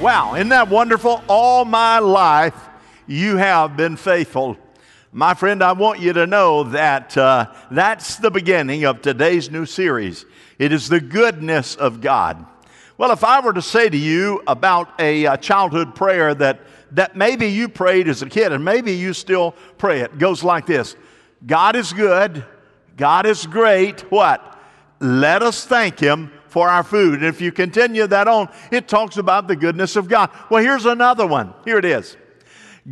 Wow, isn't that wonderful? All my life you have been faithful. My friend, I want you to know that uh, that's the beginning of today's new series. It is the goodness of God. Well, if I were to say to you about a, a childhood prayer that, that maybe you prayed as a kid and maybe you still pray it, it goes like this God is good, God is great. What? Let us thank Him for our food. And if you continue that on, it talks about the goodness of God. Well, here's another one. Here it is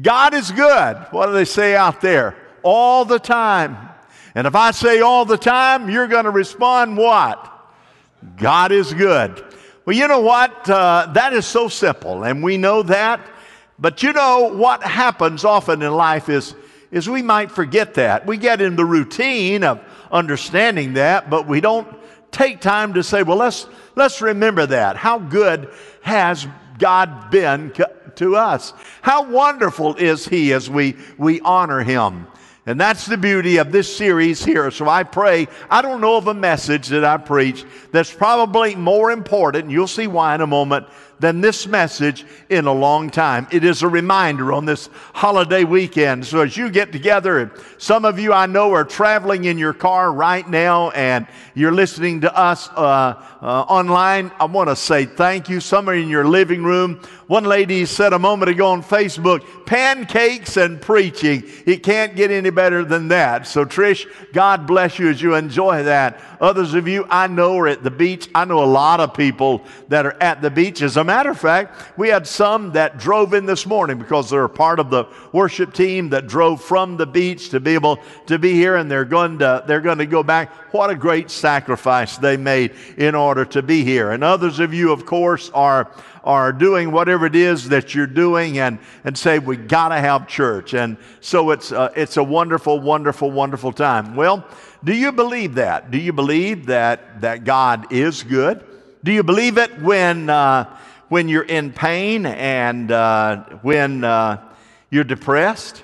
God is good. What do they say out there? All the time. And if I say all the time, you're going to respond what? God is good. Well, you know what? Uh, that is so simple, and we know that. But you know what happens often in life is, is we might forget that. We get in the routine of understanding that, but we don't take time to say, well, let's, let's remember that. How good has God been to us? How wonderful is He as we, we honor Him? And that's the beauty of this series here. So I pray, I don't know of a message that I preach that's probably more important, you'll see why in a moment, than this message in a long time. It is a reminder on this holiday weekend. So as you get together, some of you I know are traveling in your car right now and you're listening to us uh, uh, online. I want to say thank you. Some are in your living room. One lady said a moment ago on Facebook, pancakes and preaching. It can't get any better than that. So, Trish, God bless you as you enjoy that. Others of you I know are at the beach. I know a lot of people that are at the beach. As a matter of fact, we had some that drove in this morning because they're a part of the worship team that drove from the beach to be able to be here and they're going to, they're going to go back. What a great sacrifice they made in order to be here. And others of you, of course, are are doing whatever it is that you're doing and, and say, we got to have church. And so it's, uh, it's a wonderful, wonderful, wonderful time. Well, do you believe that? Do you believe that, that God is good? Do you believe it when, uh, when you're in pain and uh, when uh, you're depressed?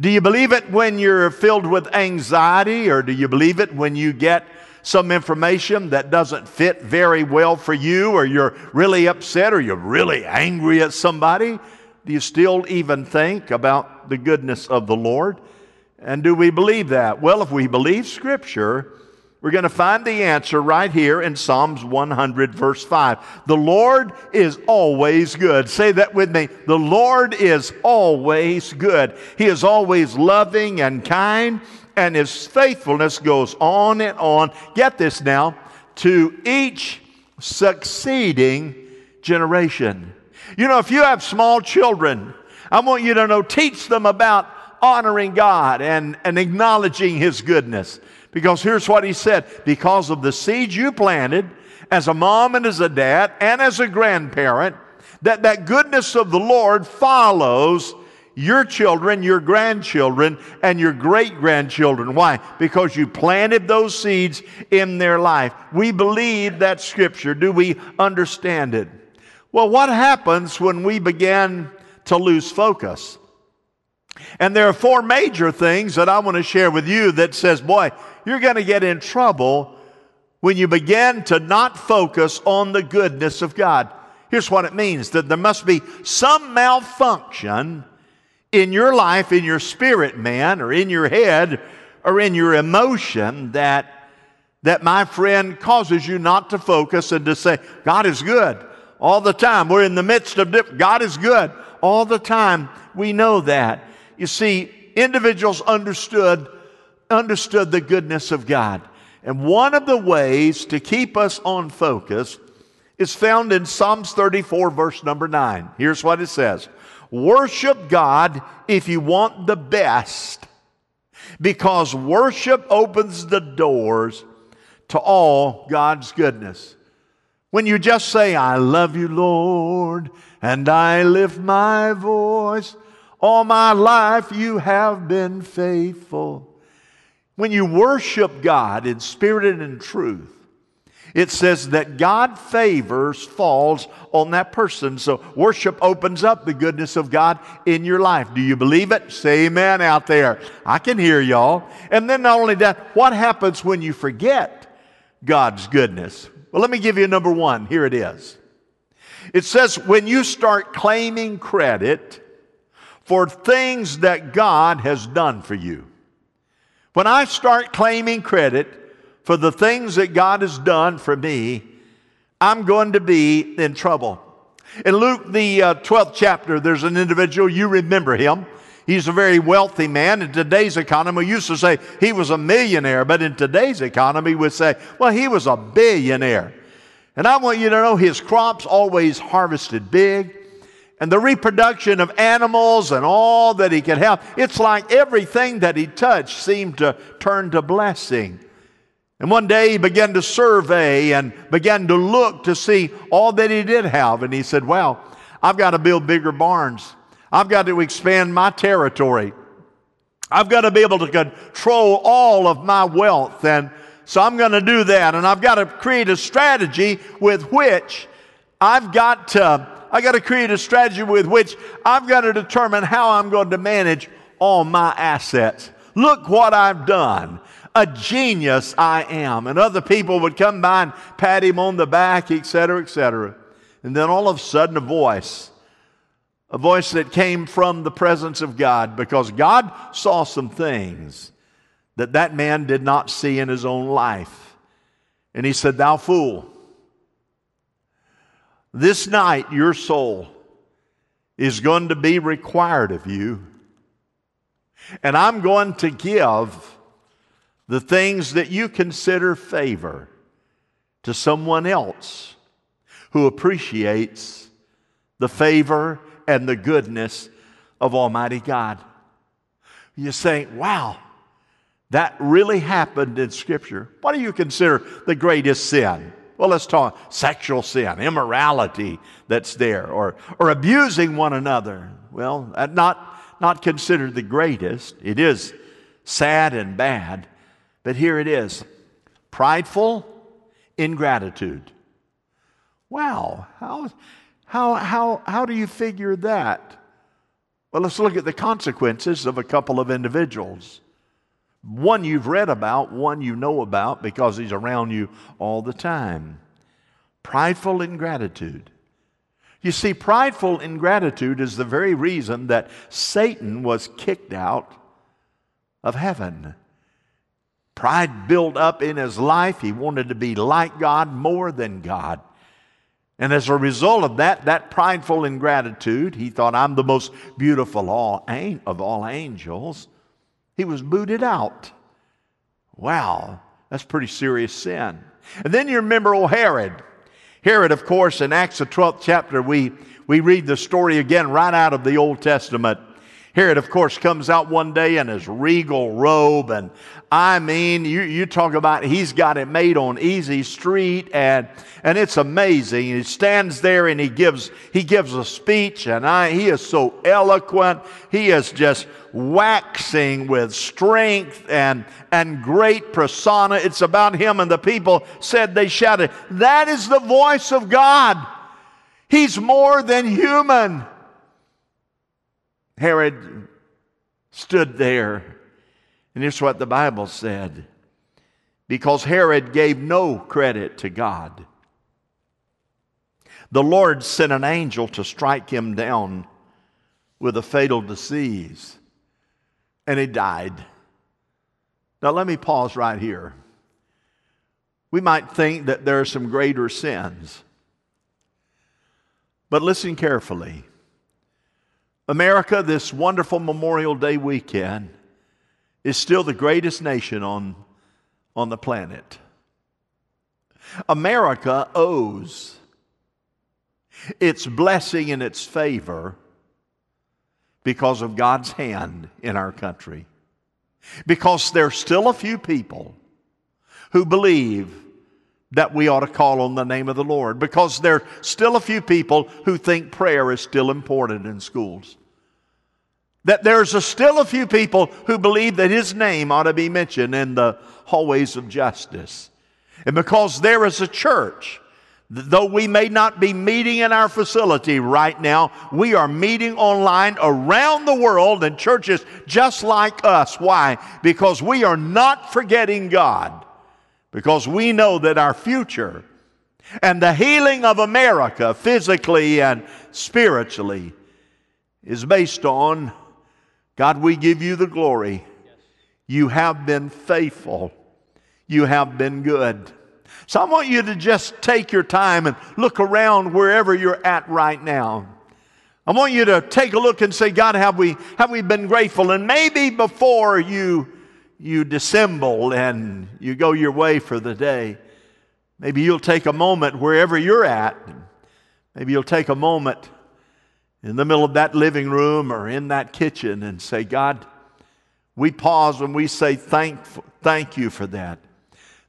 Do you believe it when you're filled with anxiety, or do you believe it when you get some information that doesn't fit very well for you, or you're really upset, or you're really angry at somebody, do you still even think about the goodness of the Lord? And do we believe that? Well, if we believe Scripture, we're going to find the answer right here in Psalms 100, verse 5. The Lord is always good. Say that with me. The Lord is always good. He is always loving and kind and his faithfulness goes on and on. Get this now to each succeeding generation. You know, if you have small children, I want you to know, teach them about honoring God and, and acknowledging His goodness. Because here's what He said because of the seeds you planted as a mom and as a dad and as a grandparent, that that goodness of the Lord follows your children, your grandchildren, and your great grandchildren. Why? Because you planted those seeds in their life. We believe that scripture. Do we understand it? Well, what happens when we begin to lose focus? And there are four major things that I want to share with you that says, boy, you're going to get in trouble when you begin to not focus on the goodness of God. Here's what it means that there must be some malfunction in your life, in your spirit, man, or in your head, or in your emotion that, that my friend causes you not to focus and to say, God is good all the time. We're in the midst of, God is good all the time. We know that. You see, individuals understood, understood the goodness of God. And one of the ways to keep us on focus is found in Psalms 34, verse number 9. Here's what it says Worship God if you want the best, because worship opens the doors to all God's goodness. When you just say, I love you, Lord, and I lift my voice, all my life you have been faithful. When you worship God in spirit and in truth, it says that God favors falls on that person. So worship opens up the goodness of God in your life. Do you believe it? Say amen out there. I can hear y'all. And then not only that, what happens when you forget God's goodness? Well, let me give you number one. Here it is. It says when you start claiming credit for things that God has done for you. When I start claiming credit for the things that God has done for me, I'm going to be in trouble. In Luke, the uh, 12th chapter, there's an individual, you remember him. He's a very wealthy man. In today's economy, we used to say he was a millionaire, but in today's economy, we'd say, well, he was a billionaire. And I want you to know his crops always harvested big. And the reproduction of animals and all that he could have, it's like everything that he touched seemed to turn to blessing. And one day he began to survey and began to look to see all that he did have. And he said, Well, I've got to build bigger barns. I've got to expand my territory. I've got to be able to control all of my wealth. And so I'm going to do that. And I've got to create a strategy with which I've got to, I got to create a strategy with which I've got to determine how I'm going to manage all my assets. Look what I've done a genius I am. And other people would come by and pat him on the back, etc., etc. And then all of a sudden, a voice, a voice that came from the presence of God, because God saw some things that that man did not see in his own life. And he said, Thou fool, this night your soul is going to be required of you. And I'm going to give the things that you consider favor to someone else who appreciates the favor and the goodness of Almighty God. You say, wow, that really happened in Scripture. What do you consider the greatest sin? Well, let's talk sexual sin, immorality that's there, or, or abusing one another. Well, uh, not, not considered the greatest. It is sad and bad. But here it is prideful ingratitude. Wow, how, how, how, how do you figure that? Well, let's look at the consequences of a couple of individuals. One you've read about, one you know about because he's around you all the time. Prideful ingratitude. You see, prideful ingratitude is the very reason that Satan was kicked out of heaven. Pride built up in his life. He wanted to be like God more than God. And as a result of that, that prideful ingratitude, he thought, I'm the most beautiful of all angels. He was booted out. Wow, that's pretty serious sin. And then you remember old Herod. Herod, of course, in Acts the 12th chapter, we, we read the story again right out of the Old Testament. Herod, of course, comes out one day in his regal robe, and I mean, you, you talk about he's got it made on easy street, and and it's amazing. He stands there and he gives he gives a speech, and I he is so eloquent. He is just waxing with strength and and great persona. It's about him, and the people said they shouted, "That is the voice of God. He's more than human." Herod stood there, and here's what the Bible said because Herod gave no credit to God. The Lord sent an angel to strike him down with a fatal disease, and he died. Now, let me pause right here. We might think that there are some greater sins, but listen carefully. America, this wonderful Memorial Day weekend, is still the greatest nation on, on the planet. America owes its blessing and its favor because of God's hand in our country. Because there's still a few people who believe that we ought to call on the name of the Lord because there are still a few people who think prayer is still important in schools. That there's a still a few people who believe that his name ought to be mentioned in the hallways of justice. And because there is a church, though we may not be meeting in our facility right now, we are meeting online around the world in churches just like us. Why? Because we are not forgetting God because we know that our future And the healing of America, physically and spiritually, is based on God, we give you the glory. You have been faithful. You have been good. So I want you to just take your time and look around wherever you're at right now. I want you to take a look and say, God, have we, have we been grateful? And maybe before you, you dissemble and you go your way for the day, maybe you'll take a moment wherever you're at. Maybe you'll take a moment in the middle of that living room or in that kitchen and say, God, we pause and we say, thank, thank you for that.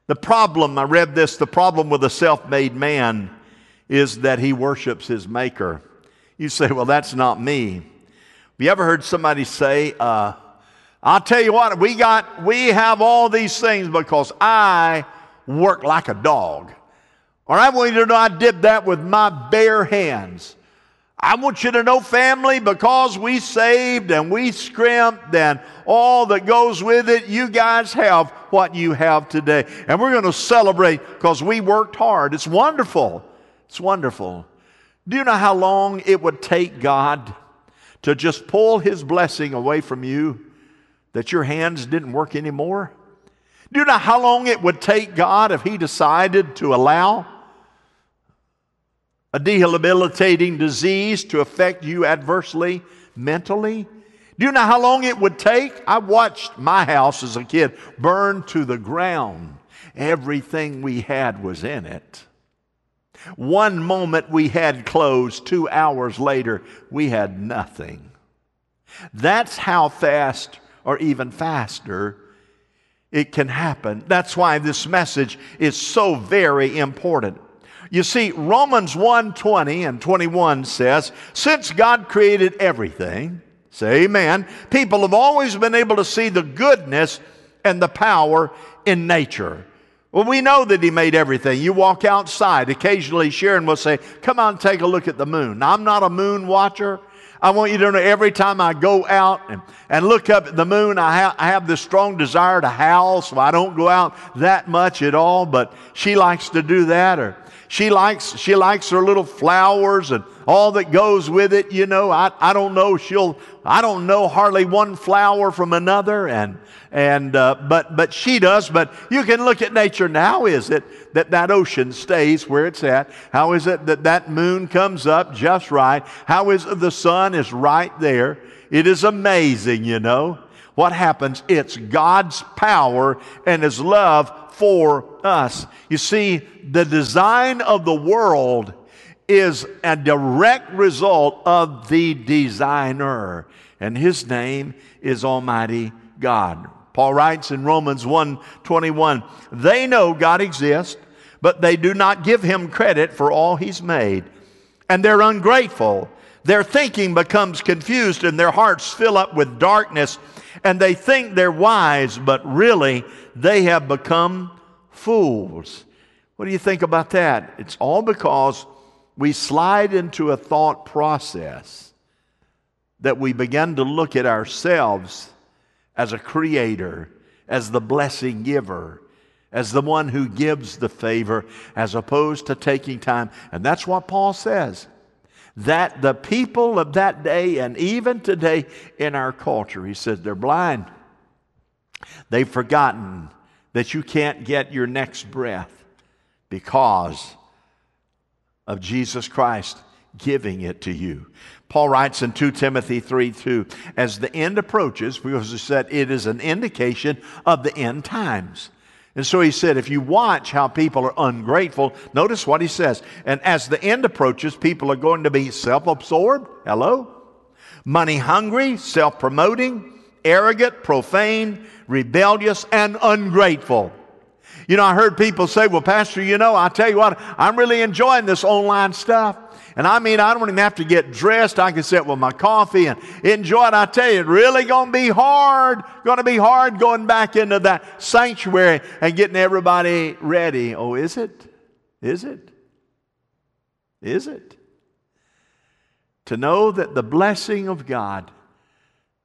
The problem, I read this, the problem with a self made man is that he worships his maker. You say, well, that's not me. Have you ever heard somebody say, uh, I'll tell you what, we got, we have all these things because I work like a dog. Or I want you to know I did that with my bare hands. I want you to know, family, because we saved and we scrimped and all that goes with it, you guys have what you have today. And we're going to celebrate because we worked hard. It's wonderful. It's wonderful. Do you know how long it would take God to just pull His blessing away from you that your hands didn't work anymore? Do you know how long it would take God if He decided to allow? A debilitating disease to affect you adversely mentally? Do you know how long it would take? I watched my house as a kid burn to the ground. Everything we had was in it. One moment we had clothes, two hours later we had nothing. That's how fast, or even faster, it can happen. That's why this message is so very important. You see, Romans 1 20 and 21 says, Since God created everything, say amen, people have always been able to see the goodness and the power in nature. Well, we know that He made everything. You walk outside, occasionally Sharon will say, Come on, take a look at the moon. Now, I'm not a moon watcher. I want you to know every time I go out and, and look up at the moon, I, ha- I have this strong desire to howl, so I don't go out that much at all, but she likes to do that. Or she likes, she likes her little flowers and all that goes with it. You know, I, I don't know. She'll, I don't know hardly one flower from another. And, and, uh, but, but she does. But you can look at nature Now is it that that ocean stays where it's at? How is it that that moon comes up just right? How is it the sun is right there? It is amazing, you know what happens? It's God's power and His love for us. You see, the design of the world is a direct result of the designer, and his name is Almighty God. Paul writes in Romans 1:21, they know God exists, but they do not give him credit for all he's made, and they're ungrateful. Their thinking becomes confused and their hearts fill up with darkness, and they think they're wise, but really they have become fools. What do you think about that? It's all because we slide into a thought process that we begin to look at ourselves as a creator, as the blessing giver, as the one who gives the favor, as opposed to taking time. And that's what Paul says that the people of that day and even today in our culture, he says, they're blind. They've forgotten that you can't get your next breath because of Jesus Christ giving it to you. Paul writes in 2 Timothy 3 2, as the end approaches, because he said it is an indication of the end times. And so he said, if you watch how people are ungrateful, notice what he says. And as the end approaches, people are going to be self absorbed. Hello? Money hungry, self promoting, arrogant, profane, rebellious, and ungrateful. You know, I heard people say, well, Pastor, you know, I tell you what, I'm really enjoying this online stuff. And I mean, I don't even have to get dressed. I can sit with my coffee and enjoy it. I tell you, it's really going to be hard. Going to be hard going back into that sanctuary and getting everybody ready. Oh, is it? Is it? Is it? To know that the blessing of God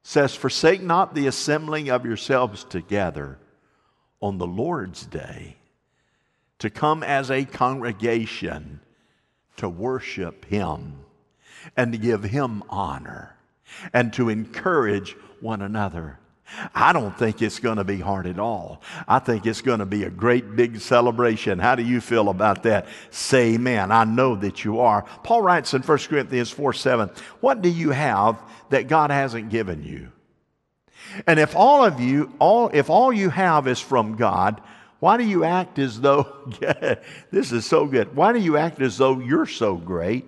says, Forsake not the assembling of yourselves together on the Lord's day. to come as a congregation to worship Him and to give Him honor and to encourage one another. I don't think it's going to be hard at all. I think it's going to be a great big celebration. How do you feel about that? Say amen. I know that you are. Paul writes in 1 Corinthians 4 7, What do you have that God hasn't given you? And if all of you, all, if all you have is from God, why do you act as though, this is so good, why do you act as though you're so great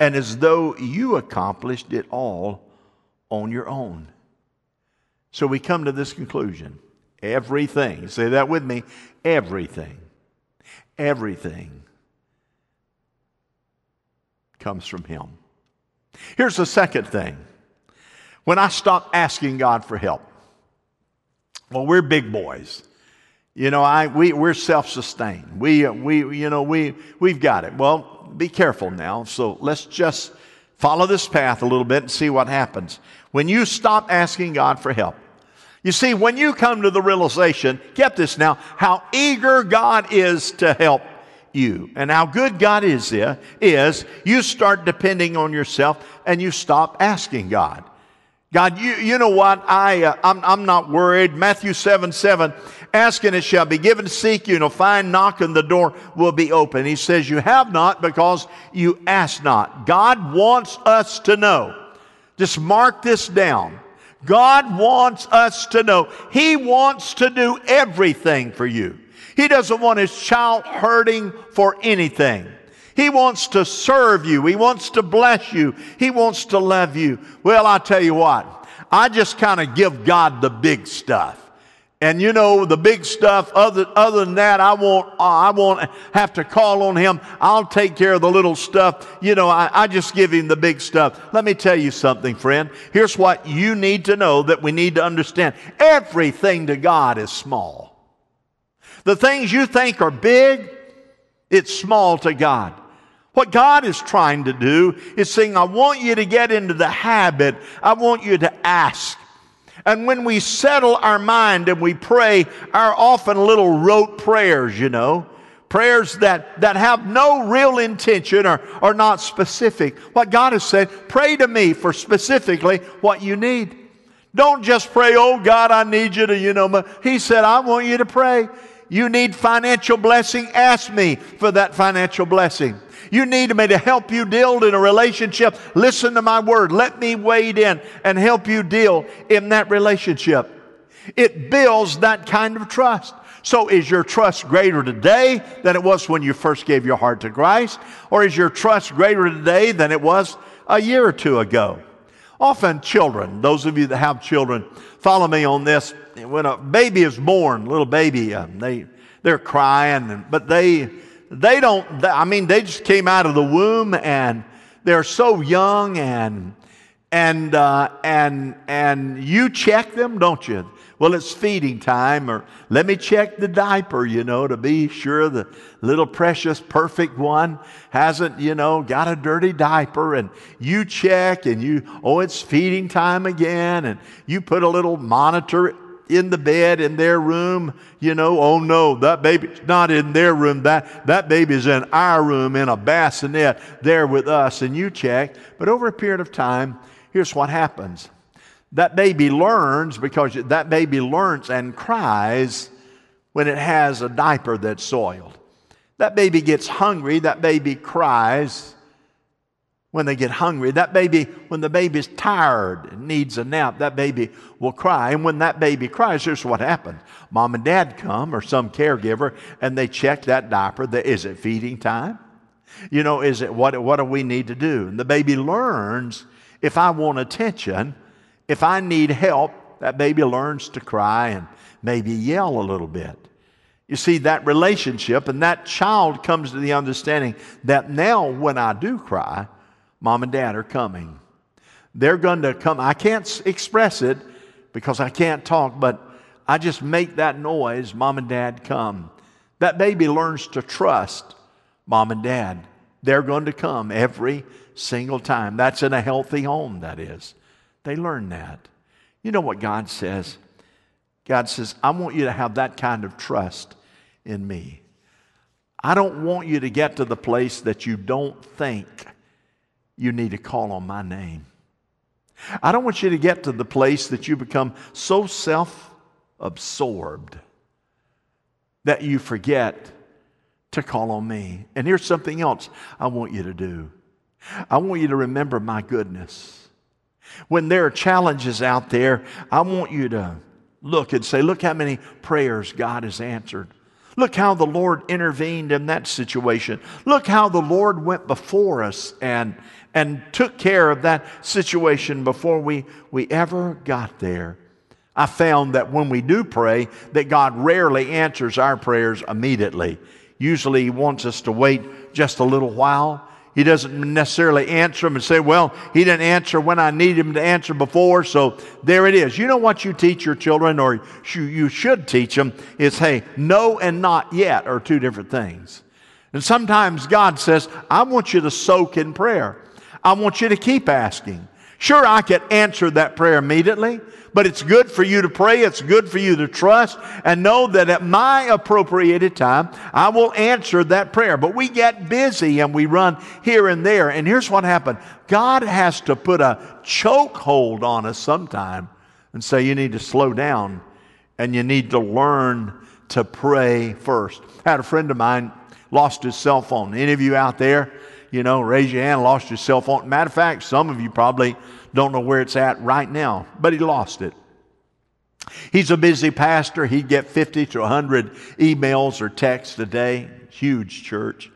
and as though you accomplished it all on your own? So we come to this conclusion everything, say that with me, everything, everything comes from Him. Here's the second thing when I stop asking God for help. Well, we're big boys. You know, I, we, we're self sustained. We, we, you know, we, we've got it. Well, be careful now. So let's just follow this path a little bit and see what happens. When you stop asking God for help, you see, when you come to the realization, get this now, how eager God is to help you and how good God is, is you start depending on yourself and you stop asking God. God, you, you know what? I, uh, I'm, I'm not worried. Matthew 7 7, ask and it shall be given, seek you, and find, knock, and the door will be open. He says, You have not because you ask not. God wants us to know. Just mark this down. God wants us to know. He wants to do everything for you. He doesn't want his child hurting for anything. He wants to serve you. He wants to bless you. He wants to love you. Well, I tell you what, I just kind of give God the big stuff. And you know, the big stuff, other, other than that, I won't, uh, I won't have to call on him. I'll take care of the little stuff. You know, I, I just give him the big stuff. Let me tell you something, friend. Here's what you need to know that we need to understand. Everything to God is small. The things you think are big, it's small to God. What God is trying to do is saying, I want you to get into the habit, I want you to ask. And when we settle our mind and we pray our often little rote prayers, you know, prayers that, that have no real intention or are not specific, what God has said, pray to me for specifically what you need. Don't just pray, oh God, I need you to, you know, He said, I want you to pray. You need financial blessing, ask me for that financial blessing. You need me to help you deal in a relationship. Listen to my word. Let me wade in and help you deal in that relationship. It builds that kind of trust. So is your trust greater today than it was when you first gave your heart to Christ? Or is your trust greater today than it was a year or two ago? Often children, those of you that have children, follow me on this. When a baby is born, little baby, um, they, they're crying, but they, they don't, I mean, they just came out of the womb and they're so young and, and, uh, and, and you check them, don't you? Well, it's feeding time, or let me check the diaper, you know, to be sure the little precious, perfect one hasn't, you know, got a dirty diaper. And you check and you, oh, it's feeding time again. And you put a little monitor in the bed in their room, you know, oh no, that baby's not in their room. That, that baby's in our room in a bassinet there with us. And you check. But over a period of time, here's what happens that baby learns because that baby learns and cries when it has a diaper that's soiled. That baby gets hungry, that baby cries when they get hungry. That baby, when the baby's tired and needs a nap, that baby will cry. And when that baby cries, here's what happens. Mom and dad come or some caregiver and they check that diaper. Is it feeding time? You know, is it what, what do we need to do? And the baby learns if I want attention, if I need help, that baby learns to cry and maybe yell a little bit. You see, that relationship and that child comes to the understanding that now when I do cry, mom and dad are coming. They're going to come. I can't express it because I can't talk, but I just make that noise. Mom and dad come. That baby learns to trust mom and dad. They're going to come every single time. That's in a healthy home, that is. They learn that. You know what God says? God says, I want you to have that kind of trust in me. I don't want you to get to the place that you don't think you need to call on my name. I don't want you to get to the place that you become so self absorbed that you forget to call on me. And here's something else I want you to do I want you to remember my goodness. When there are challenges out there, I want you to look and say, Look how many prayers God has answered. Look how the Lord intervened in that situation. Look how the Lord went before us and, and took care of that situation before we, we ever got there. I found that when we do pray, that God rarely answers our prayers immediately. Usually He wants us to wait just a little while he doesn't necessarily answer them and say, Well, he didn't answer when I need him to answer before, so there it is. You know what you teach your children, or you should teach them, is hey, no and not yet are two different things. And sometimes God says, I want you to soak in prayer. I want you to keep asking. Sure, I could answer that prayer immediately, but it's good for you to pray. It's good for you to trust and know that at my appropriated time, I will answer that prayer. But we get busy and we run here and there. And here's what happened God has to put a chokehold on us sometime and say, you need to slow down and you need to learn to pray first. I had a friend of mine lost his cell phone. Any of you out there, you know, raise your hand, lost your cell phone. Matter of fact, some of you probably don't know where it's at right now, but he lost it. He's a busy pastor. He'd get 50 to 100 emails or texts a day. Huge church.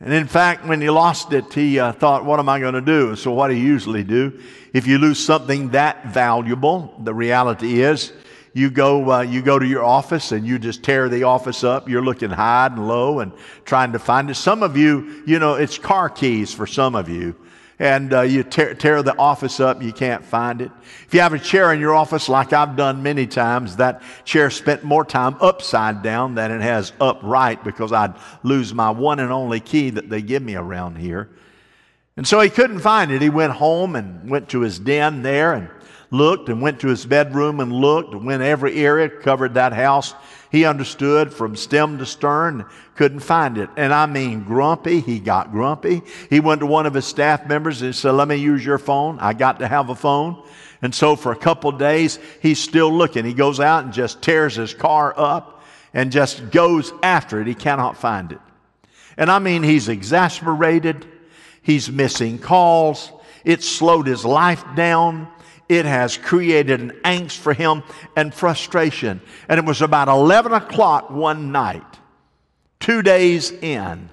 And in fact, when he lost it, he uh, thought, what am I going to do? So, what do you usually do? If you lose something that valuable, the reality is you go, uh, you go to your office and you just tear the office up. You're looking high and low and trying to find it. Some of you, you know, it's car keys for some of you and uh, you tear, tear, the office up, you can't find it. If you have a chair in your office, like I've done many times, that chair spent more time upside down than it has upright because I'd lose my one and only key that they give me around here. And so he couldn't find it. He went home and went to his den there and looked and went to his bedroom and looked and went every area, covered that house. He understood from stem to stern, couldn't find it. And I mean, grumpy. He got grumpy. He went to one of his staff members and said, Let me use your phone. I got to have a phone. And so for a couple days, he's still looking. He goes out and just tears his car up and just goes after it. He cannot find it. And I mean, he's exasperated. He's missing calls. It slowed his life down it has created an angst for him and frustration. And it was about 11 o'clock one night, two days in.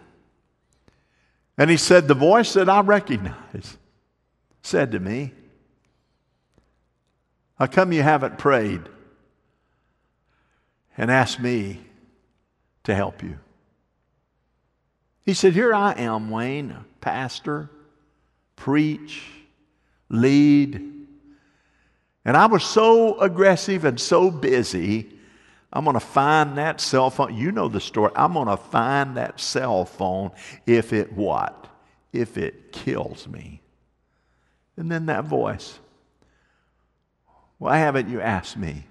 And he said, The voice that I recognize said to me, How come you haven't prayed and asked me to help you? He said, Here I am, Wayne, pastor, preach, lead and I was so aggressive and so busy. I'm going to find that cell phone. You know the story. I'm going to find that cell phone if it what? If it kills me. And then that voice. Why haven't you asked me?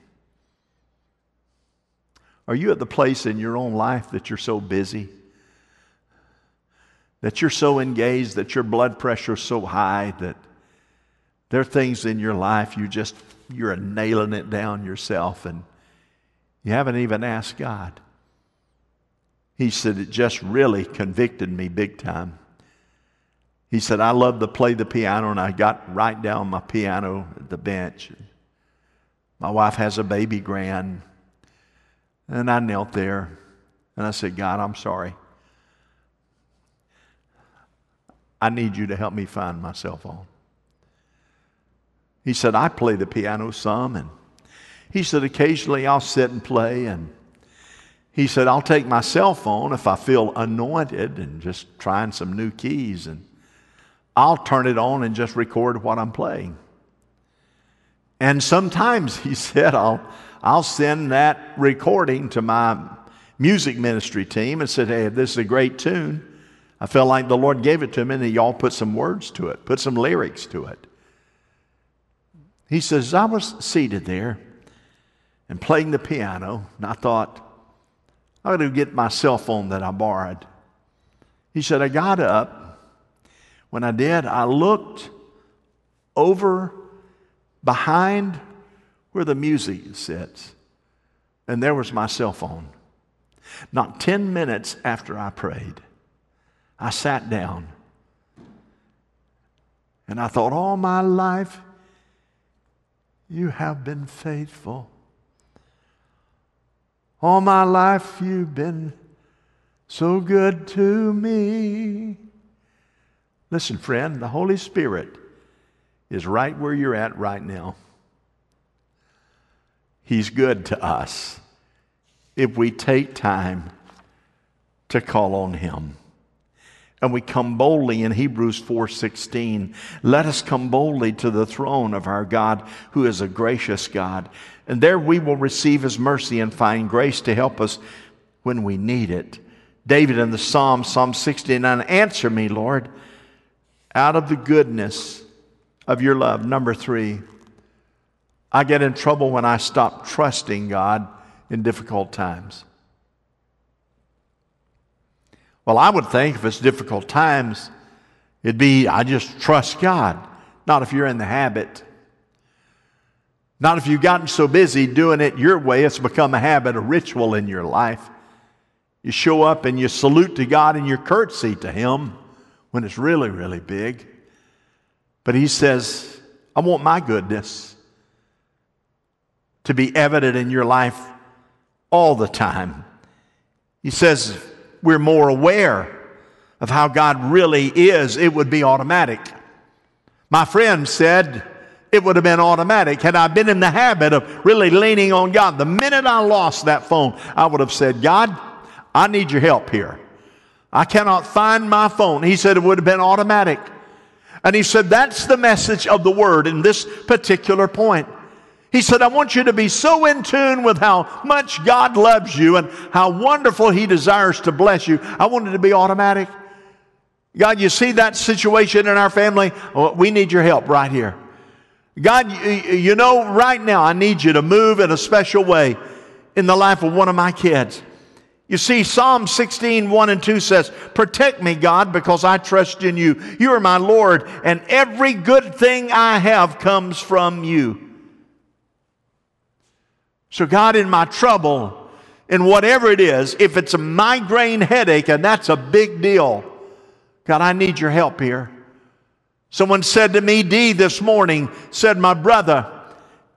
Are you at the place in your own life that you're so busy? That you're so engaged, that your blood pressure is so high that there are things in your life you just, you're nailing it down yourself and you haven't even asked God. He said, It just really convicted me big time. He said, I love to play the piano, and I got right down my piano at the bench. My wife has a baby grand, and I knelt there and I said, God, I'm sorry. I need you to help me find my cell phone. He said, I play the piano some. And he said, occasionally I'll sit and play. And he said, I'll take my cell phone if I feel anointed and just trying some new keys. And I'll turn it on and just record what I'm playing. And sometimes, he said, I'll, I'll send that recording to my music ministry team and said, hey, this is a great tune. I felt like the Lord gave it to me, and y'all put some words to it, put some lyrics to it. He says, I was seated there and playing the piano, and I thought, I'm going to get my cell phone that I borrowed. He said, I got up. When I did, I looked over behind where the music sits, and there was my cell phone. Not 10 minutes after I prayed, I sat down and I thought, all my life, you have been faithful. All my life, you've been so good to me. Listen, friend, the Holy Spirit is right where you're at right now. He's good to us if we take time to call on Him. And we come boldly in Hebrews 4:16. Let us come boldly to the throne of our God, who is a gracious God. And there we will receive his mercy and find grace to help us when we need it. David in the Psalm, Psalm 69, answer me, Lord, out of the goodness of your love. Number three, I get in trouble when I stop trusting God in difficult times. Well, I would think if it's difficult times, it'd be I just trust God. Not if you're in the habit. Not if you've gotten so busy doing it your way, it's become a habit, a ritual in your life. You show up and you salute to God and you curtsy to Him when it's really, really big. But He says, I want my goodness to be evident in your life all the time. He says, we're more aware of how God really is, it would be automatic. My friend said it would have been automatic had I been in the habit of really leaning on God. The minute I lost that phone, I would have said, God, I need your help here. I cannot find my phone. He said it would have been automatic. And he said, That's the message of the word in this particular point. He said, I want you to be so in tune with how much God loves you and how wonderful He desires to bless you. I want it to be automatic. God, you see that situation in our family? Well, we need your help right here. God, you know, right now I need you to move in a special way in the life of one of my kids. You see, Psalm 16, 1 and 2 says, Protect me, God, because I trust in you. You are my Lord, and every good thing I have comes from you. So, God, in my trouble, in whatever it is, if it's a migraine headache, and that's a big deal, God, I need your help here. Someone said to me, D, this morning, said, My brother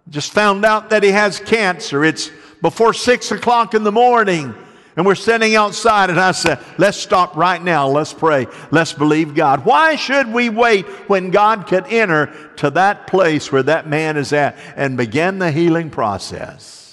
just found out that he has cancer. It's before six o'clock in the morning. And we're standing outside, and I said, Let's stop right now. Let's pray. Let's believe God. Why should we wait when God could enter to that place where that man is at and begin the healing process?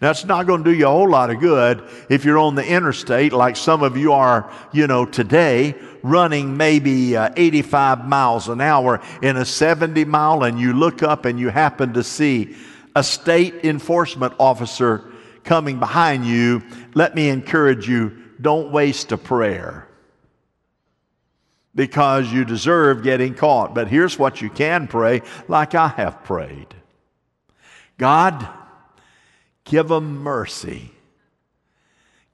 Now, it's not going to do you a whole lot of good if you're on the interstate like some of you are, you know, today, running maybe uh, 85 miles an hour in a 70 mile, and you look up and you happen to see a state enforcement officer coming behind you. Let me encourage you don't waste a prayer because you deserve getting caught. But here's what you can pray, like I have prayed God, Give them mercy.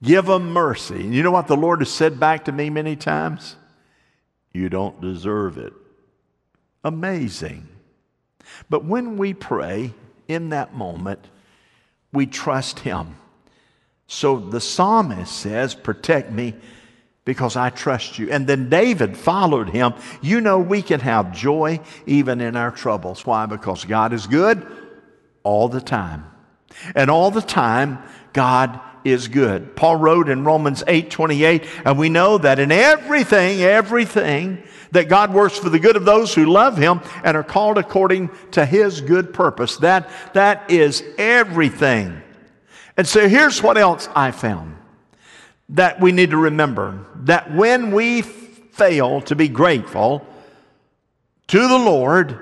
Give them mercy. You know what the Lord has said back to me many times? You don't deserve it. Amazing. But when we pray in that moment, we trust Him. So the psalmist says, Protect me because I trust you. And then David followed him. You know, we can have joy even in our troubles. Why? Because God is good all the time. And all the time, God is good. Paul wrote in Romans 8 28, and we know that in everything, everything, that God works for the good of those who love Him and are called according to His good purpose. That, that is everything. And so here's what else I found that we need to remember that when we fail to be grateful to the Lord,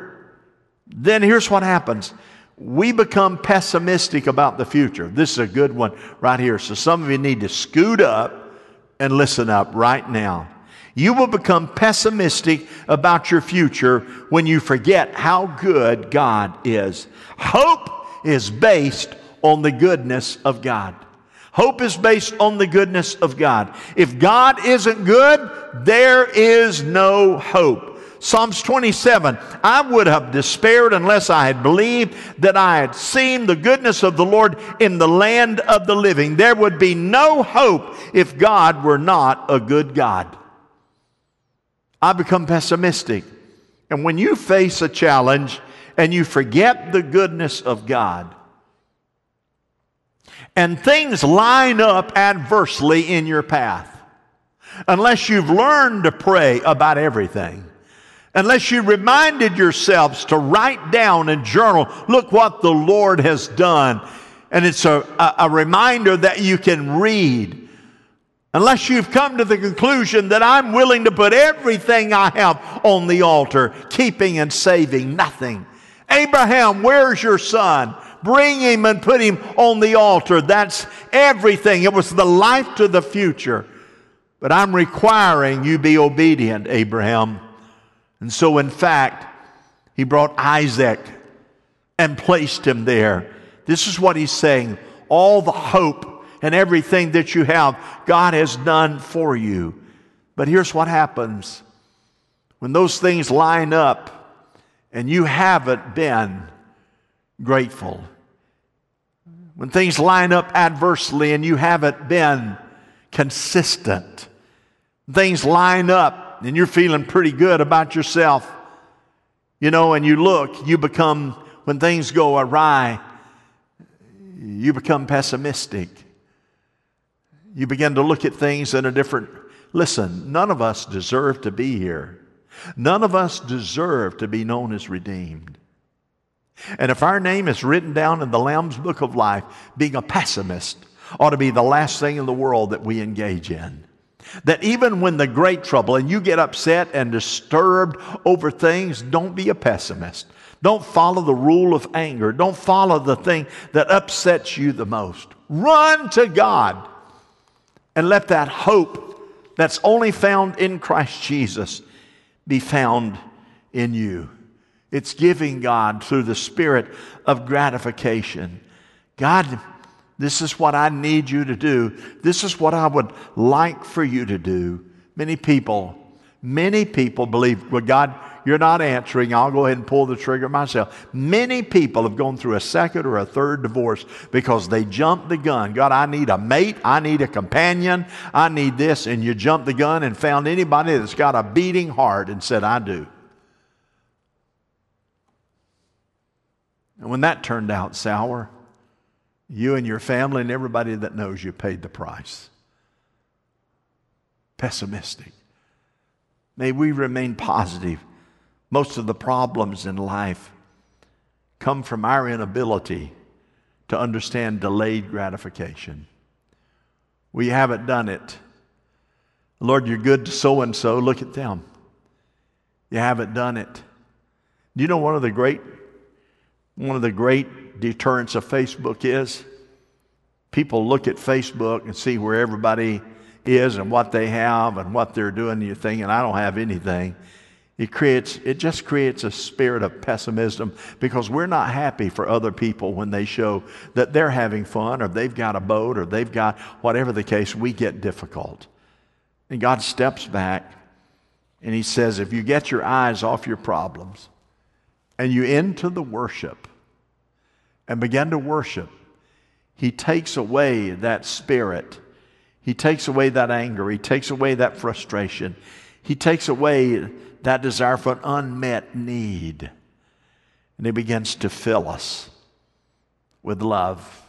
then here's what happens we become pessimistic about the future. This is a good one right here. So some of you need to scoot up and listen up right now. You will become pessimistic about your future when you forget how good God is. Hope is based on the goodness of God. Hope is based on the goodness of God. If God isn't good, there is no hope. Psalms 27 I would have despaired unless I had believed that I had seen the goodness of the Lord in the land of the living. There would be no hope if God were not a good God. I become pessimistic. And when you face a challenge and you forget the goodness of God, and things line up adversely in your path, unless you've learned to pray about everything, unless you reminded yourselves to write down and journal, look what the Lord has done. And it's a, a, a, reminder that you can read. Unless you've come to the conclusion that I'm willing to put everything I have on the altar, keeping and saving nothing. Abraham, where's your son? Bring him and put him on the altar. That's everything. It was the life to the future. But I'm requiring you be obedient, Abraham. And so, in fact, he brought Isaac and placed him there. This is what he's saying. All the hope and everything that you have, God has done for you. But here's what happens when those things line up and you haven't been grateful. When things line up adversely and you haven't been consistent. Things line up and you're feeling pretty good about yourself, you know, and you look, you become, when things go awry, you become pessimistic. You begin to look at things in a different. Listen, none of us deserve to be here. None of us deserve to be known as redeemed. And if our name is written down in the Lamb's Book of Life, being a pessimist ought to be the last thing in the world that we engage in. That even when the great trouble and you get upset and disturbed over things, don't be a pessimist. Don't follow the rule of anger. Don't follow the thing that upsets you the most. Run to God and let that hope that's only found in Christ Jesus be found in you. It's giving God through the spirit of gratification. God, this is what I need you to do. This is what I would like for you to do. Many people, many people believe, well, God, you're not answering. I'll go ahead and pull the trigger myself. Many people have gone through a second or a third divorce because they jumped the gun. God, I need a mate. I need a companion. I need this. And you jumped the gun and found anybody that's got a beating heart and said, I do. And when that turned out sour, you and your family and everybody that knows you paid the price. Pessimistic. May we remain positive. Most of the problems in life come from our inability to understand delayed gratification. We haven't done it. Lord, you're good to so and so. Look at them. You haven't done it. Do you know one of the great one of the great deterrents of Facebook is? People look at Facebook and see where everybody is and what they have and what they're doing, and you think, and I don't have anything. It creates, it just creates a spirit of pessimism because we're not happy for other people when they show that they're having fun or they've got a boat or they've got whatever the case, we get difficult. And God steps back and He says, if you get your eyes off your problems, and you enter the worship and begin to worship, He takes away that spirit. He takes away that anger. He takes away that frustration. He takes away that desire for an unmet need. And He begins to fill us with love.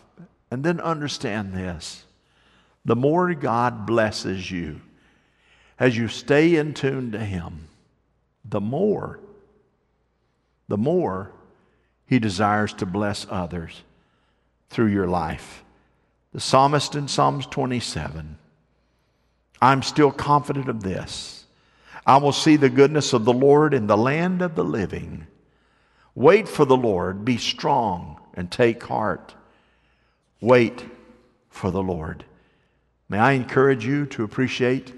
And then understand this the more God blesses you as you stay in tune to Him, the more the more he desires to bless others through your life. The psalmist in Psalms 27 I'm still confident of this. I will see the goodness of the Lord in the land of the living. Wait for the Lord, be strong and take heart. Wait for the Lord. May I encourage you to appreciate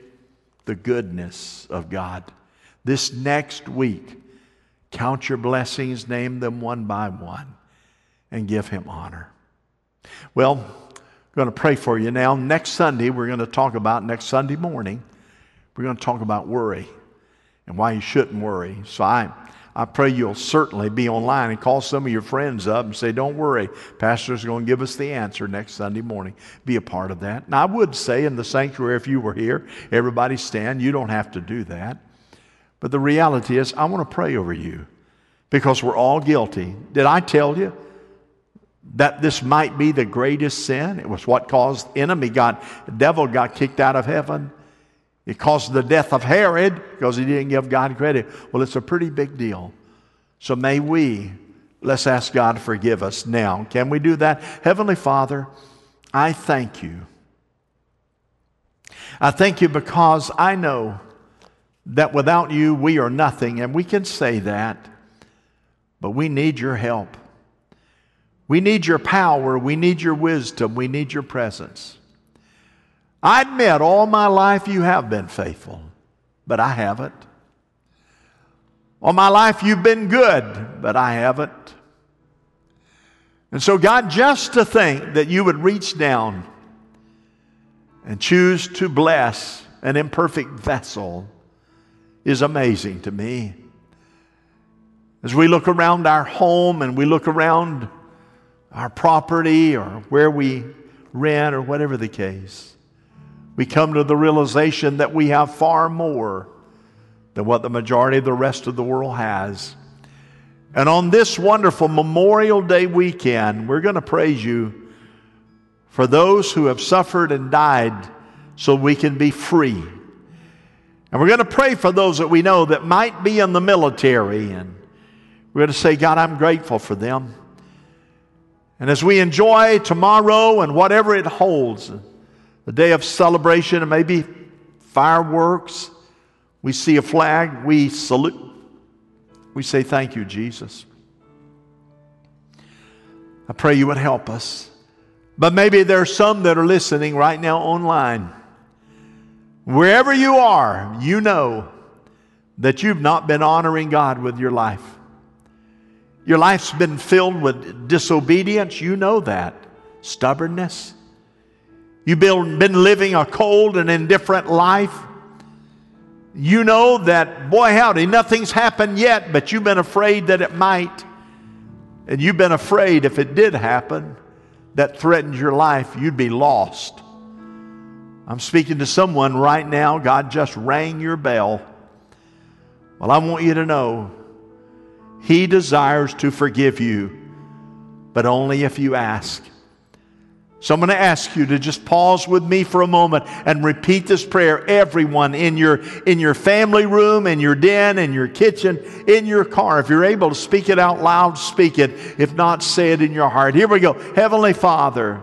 the goodness of God. This next week, Count your blessings, name them one by one, and give him honor. Well, I'm going to pray for you now. Next Sunday, we're going to talk about, next Sunday morning, we're going to talk about worry and why you shouldn't worry. So I, I pray you'll certainly be online and call some of your friends up and say, Don't worry, Pastor's going to give us the answer next Sunday morning. Be a part of that. Now, I would say in the sanctuary, if you were here, everybody stand. You don't have to do that. But the reality is, I want to pray over you because we're all guilty. Did I tell you? that this might be the greatest sin. It was what caused enemy got the devil got kicked out of heaven. It caused the death of Herod because he didn't give God credit. Well, it's a pretty big deal. So may we let's ask God to forgive us now. Can we do that? Heavenly Father, I thank you. I thank you because I know that without you we are nothing, and we can say that, but we need your help. We need your power. We need your wisdom. We need your presence. I admit all my life you have been faithful, but I haven't. All my life you've been good, but I haven't. And so, God, just to think that you would reach down and choose to bless an imperfect vessel is amazing to me. As we look around our home and we look around our property or where we rent or whatever the case, we come to the realization that we have far more than what the majority of the rest of the world has. And on this wonderful Memorial Day weekend, we're going to praise you for those who have suffered and died so we can be free. And we're going to pray for those that we know that might be in the military. And we're going to say, God, I'm grateful for them. And as we enjoy tomorrow and whatever it holds, the day of celebration, and maybe fireworks, we see a flag, we salute, we say, Thank you, Jesus. I pray you would help us. But maybe there are some that are listening right now online. Wherever you are, you know that you've not been honoring God with your life. Your life's been filled with disobedience. You know that. Stubbornness. You've been, living a cold and indifferent life. You know that, boy, howdy, nothing's happened yet, but you've been afraid that it might. And you've been afraid if it did happen that threatens your life, you'd be lost. I'm speaking to someone right now. God just rang your bell. Well, I want you to know he desires to forgive you, but only if you ask. So I'm going to ask you to just pause with me for a moment and repeat this prayer. Everyone in your, in your family room, in your den, in your kitchen, in your car. If you're able to speak it out loud, speak it. If not, say it in your heart. Here we go. Heavenly Father,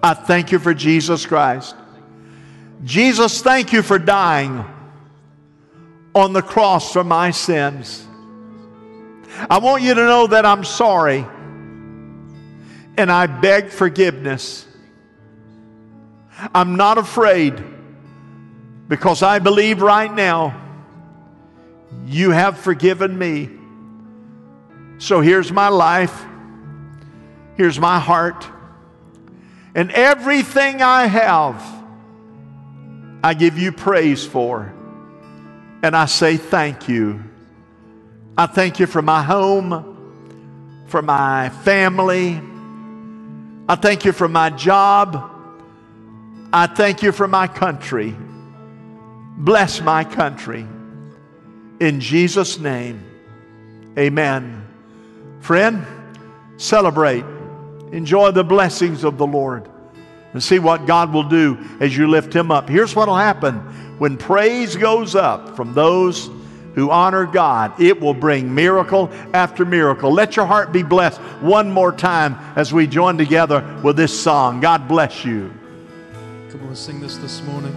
I thank you for Jesus Christ. Jesus, thank you for dying on the cross for my sins. I want you to know that I'm sorry and I beg forgiveness. I'm not afraid because I believe right now you have forgiven me. So here's my life, here's my heart, and everything I have, I give you praise for. And I say thank you. I thank you for my home, for my family. I thank you for my job. I thank you for my country. Bless my country. In Jesus' name, amen. Friend, celebrate. Enjoy the blessings of the Lord and see what God will do as you lift Him up. Here's what will happen when praise goes up from those who honor God, it will bring miracle after miracle. Let your heart be blessed one more time as we join together with this song. God bless you. Come on, let's sing this this morning.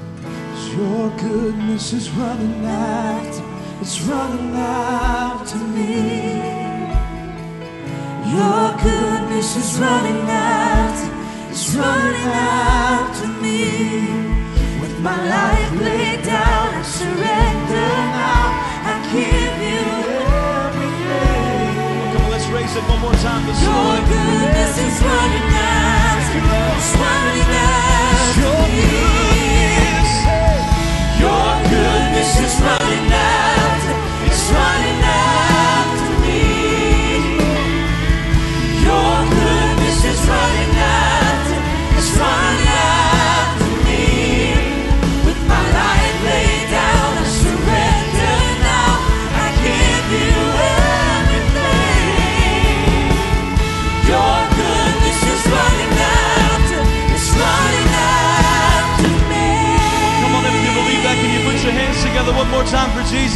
Your goodness is running after, it's running after me. Your goodness is running after, it's running after me. With my life laid down, I surrender now. I give you everything. Come on, let's raise it one more time this Your morning. goodness is running after, is running after me. Your goodness is running after,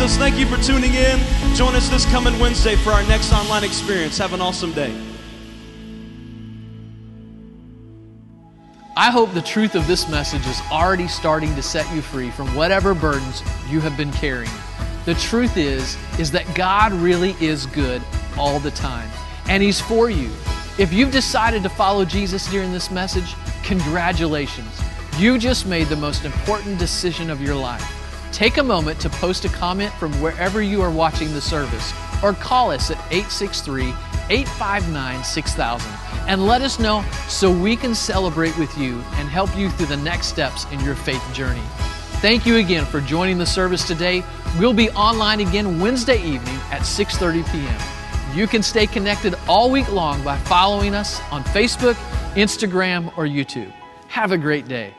Jesus? Thank you for tuning in. Join us this coming Wednesday for our next online experience. Have an awesome day. I hope the truth of this message is already starting to set you free from whatever burdens you have been carrying. The truth is is that God really is good all the time and he's for you. If you've decided to follow Jesus during this message, congratulations. You just made the most important decision of your life. Take a moment to post a comment from wherever you are watching the service or call us at 863 859 6000 and let us know so we can celebrate with you and help you through the next steps in your faith journey. Thank you again for joining the service today. We'll be online again Wednesday evening at 6:30 p.m. You can stay connected all week long by following us on Facebook, Instagram, or YouTube. Have a great day.